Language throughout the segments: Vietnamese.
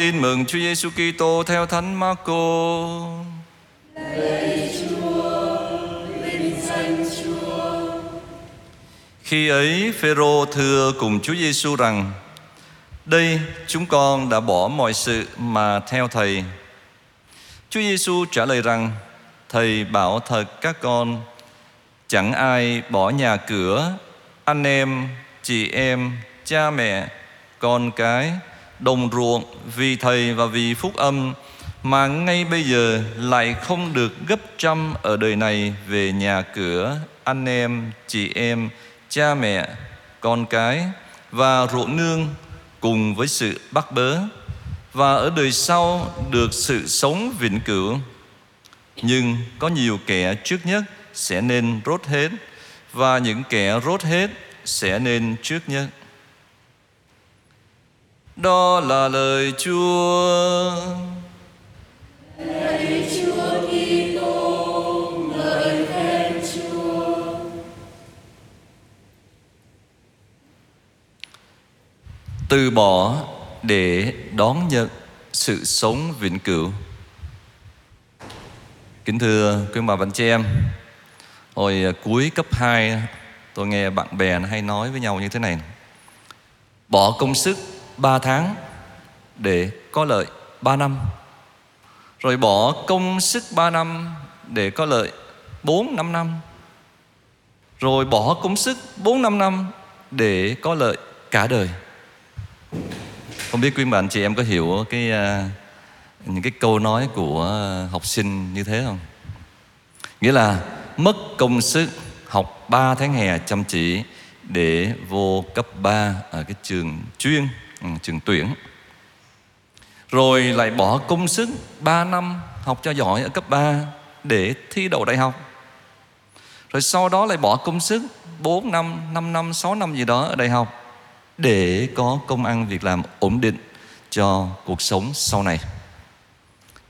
Tin mừng Chúa Giêsu Kitô theo Thánh Marco. Khi ấy Phêrô thưa cùng Chúa Giêsu rằng: Đây chúng con đã bỏ mọi sự mà theo thầy. Chúa Giêsu trả lời rằng: Thầy bảo thật các con chẳng ai bỏ nhà cửa, anh em, chị em, cha mẹ, con cái, đồng ruộng vì thầy và vì phúc âm mà ngay bây giờ lại không được gấp trăm ở đời này về nhà cửa, anh em, chị em, cha mẹ, con cái và ruộng nương cùng với sự bắt bớ và ở đời sau được sự sống vĩnh cửu. Nhưng có nhiều kẻ trước nhất sẽ nên rốt hết và những kẻ rốt hết sẽ nên trước nhất. Đó là lời Chúa. từ bỏ để đón nhận sự sống vĩnh cửu. Kính thưa quý bà bạn chị em, hồi à, cuối cấp 2 tôi nghe bạn bè hay nói với nhau như thế này. Bỏ công sức 3 tháng để có lợi 3 năm. Rồi bỏ công sức 3 năm để có lợi 4 5 năm. Rồi bỏ công sức 4 5 năm để có lợi cả đời. Không biết quý bạn chị em có hiểu cái à, những cái câu nói của học sinh như thế không? Nghĩa là mất công sức học 3 tháng hè chăm chỉ để vô cấp 3 ở cái trường chuyên, Ừ, trường tuyển. Rồi lại bỏ công sức 3 năm học cho giỏi ở cấp 3 để thi đậu đại học. Rồi sau đó lại bỏ công sức 4 năm, 5 năm, 6 năm gì đó ở đại học để có công ăn việc làm ổn định cho cuộc sống sau này.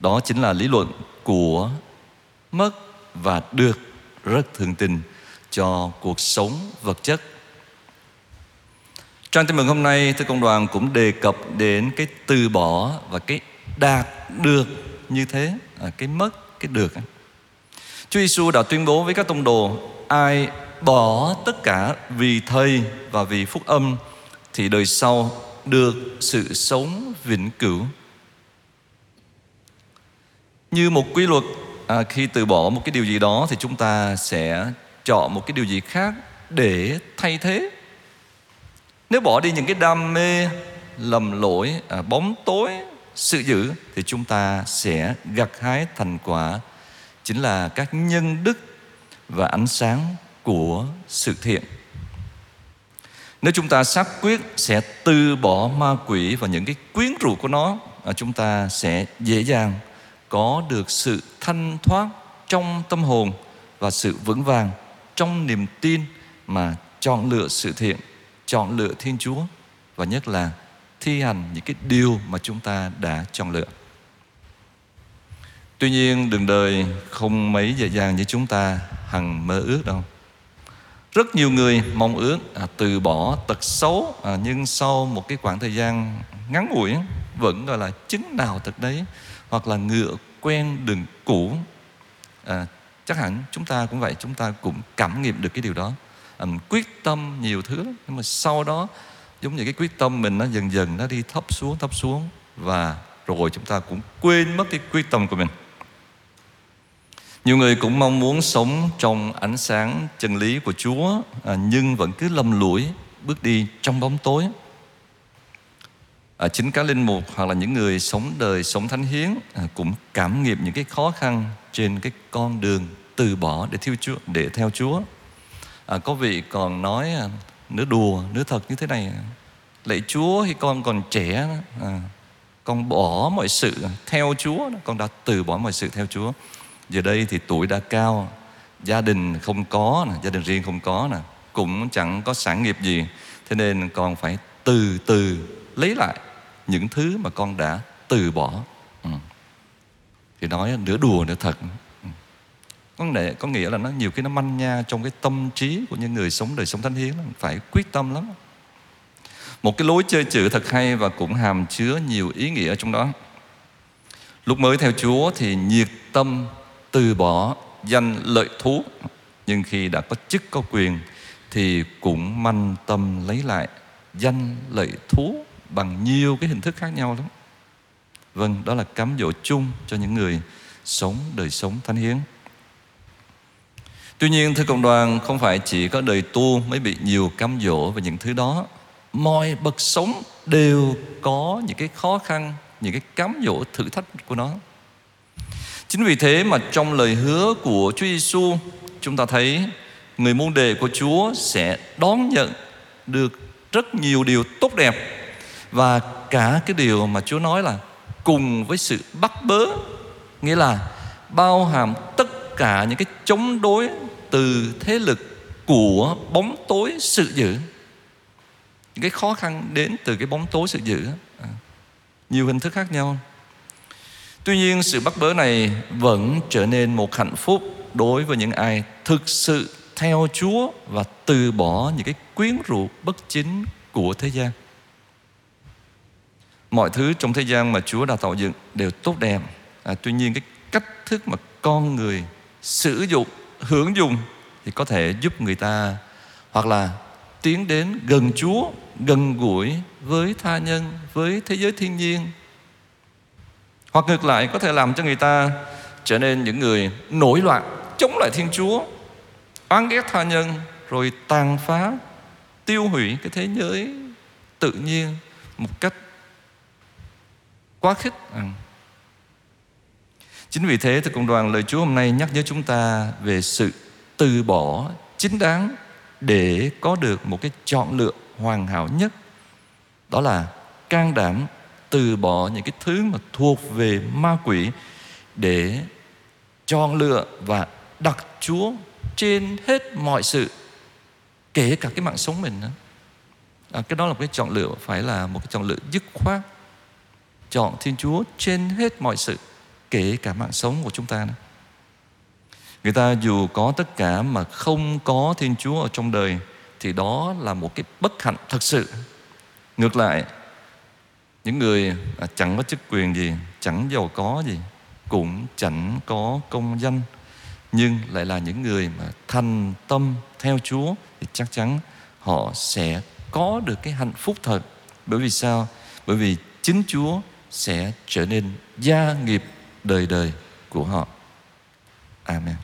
Đó chính là lý luận của mất và được rất thường tình cho cuộc sống vật chất. Trang tin mừng hôm nay thưa công đoàn cũng đề cập đến cái từ bỏ và cái đạt được như thế, à, cái mất, cái được. Chúa Giêsu đã tuyên bố với các tông đồ ai bỏ tất cả vì thầy và vì phúc âm thì đời sau được sự sống vĩnh cửu. Như một quy luật à, khi từ bỏ một cái điều gì đó thì chúng ta sẽ chọn một cái điều gì khác để thay thế. Nếu bỏ đi những cái đam mê, lầm lỗi, à, bóng tối, sự dữ thì chúng ta sẽ gặt hái thành quả chính là các nhân đức và ánh sáng của sự thiện. Nếu chúng ta xác quyết sẽ từ bỏ ma quỷ và những cái quyến rũ của nó à, Chúng ta sẽ dễ dàng có được sự thanh thoát trong tâm hồn Và sự vững vàng trong niềm tin mà chọn lựa sự thiện Chọn lựa Thiên Chúa Và nhất là thi hành những cái điều mà chúng ta đã chọn lựa. Tuy nhiên đường đời không mấy dễ dàng như chúng ta hằng mơ ước đâu. Rất nhiều người mong ước à, từ bỏ tật xấu à, nhưng sau một cái khoảng thời gian ngắn ngủi vẫn gọi là chứng nào tật đấy hoặc là ngựa quen đường cũ à, chắc hẳn chúng ta cũng vậy chúng ta cũng cảm nghiệm được cái điều đó mình quyết tâm nhiều thứ lắm nhưng mà sau đó giống như cái quyết tâm mình nó dần dần nó đi thấp xuống thấp xuống và rồi chúng ta cũng quên mất cái quyết tâm của mình nhiều người cũng mong muốn sống trong ánh sáng chân lý của Chúa à, nhưng vẫn cứ lầm lũi bước đi trong bóng tối. À, chính các linh mục hoặc là những người sống đời sống thánh hiến à, cũng cảm nghiệm những cái khó khăn trên cái con đường từ bỏ để theo Chúa để theo Chúa. À, có vị còn nói à, nửa đùa nửa thật như thế này à, lạy Chúa khi con còn trẻ à, con bỏ mọi sự theo Chúa con đã từ bỏ mọi sự theo Chúa giờ đây thì tuổi đã cao gia đình không có nè gia đình riêng không có nè cũng chẳng có sản nghiệp gì thế nên con phải từ từ lấy lại những thứ mà con đã từ bỏ ừ. thì nói nửa đùa nửa thật có nghĩa, có nghĩa là nó nhiều khi nó manh nha trong cái tâm trí của những người sống đời sống thánh hiến phải quyết tâm lắm Một cái lối chơi chữ thật hay và cũng hàm chứa nhiều ý nghĩa trong đó. Lúc mới theo Chúa thì nhiệt tâm từ bỏ danh lợi thú nhưng khi đã có chức có quyền thì cũng manh tâm lấy lại danh lợi thú bằng nhiều cái hình thức khác nhau lắm. Vâng, đó là cám dỗ chung cho những người sống đời sống thánh hiến. Tuy nhiên thưa cộng đoàn không phải chỉ có đời tu mới bị nhiều cám dỗ về những thứ đó. Mọi bậc sống đều có những cái khó khăn, những cái cám dỗ thử thách của nó. Chính vì thế mà trong lời hứa của Chúa Giêsu chúng ta thấy người môn đệ của Chúa sẽ đón nhận được rất nhiều điều tốt đẹp và cả cái điều mà Chúa nói là cùng với sự bắt bớ nghĩa là bao hàm tất cả những cái chống đối từ thế lực của bóng tối sự dữ những cái khó khăn đến từ cái bóng tối sự dữ à, nhiều hình thức khác nhau tuy nhiên sự bắt bớ này vẫn trở nên một hạnh phúc đối với những ai thực sự theo Chúa và từ bỏ những cái quyến rũ bất chính của thế gian. Mọi thứ trong thế gian mà Chúa đã tạo dựng đều tốt đẹp. À, tuy nhiên cái cách thức mà con người sử dụng, hưởng dùng thì có thể giúp người ta hoặc là tiến đến gần Chúa, gần gũi với tha nhân, với thế giới thiên nhiên. Hoặc ngược lại có thể làm cho người ta trở nên những người nổi loạn chống lại Thiên Chúa oán ghét tha nhân rồi tàn phá tiêu hủy cái thế giới tự nhiên một cách quá khích à chính vì thế thì cộng đoàn lời Chúa hôm nay nhắc nhớ chúng ta về sự từ bỏ chính đáng để có được một cái chọn lựa hoàn hảo nhất. Đó là can đảm từ bỏ những cái thứ mà thuộc về ma quỷ để chọn lựa và đặt Chúa trên hết mọi sự kể cả cái mạng sống mình nữa. À, cái đó là một cái chọn lựa phải là một cái chọn lựa dứt khoát. Chọn Thiên Chúa trên hết mọi sự kể cả mạng sống của chúng ta nữa. Người ta dù có tất cả mà không có Thiên Chúa ở trong đời thì đó là một cái bất hạnh thật sự. Ngược lại, những người chẳng có chức quyền gì, chẳng giàu có gì, cũng chẳng có công danh nhưng lại là những người mà thành tâm theo Chúa thì chắc chắn họ sẽ có được cái hạnh phúc thật. Bởi vì sao? Bởi vì chính Chúa sẽ trở nên gia nghiệp đời đời của họ. Amen.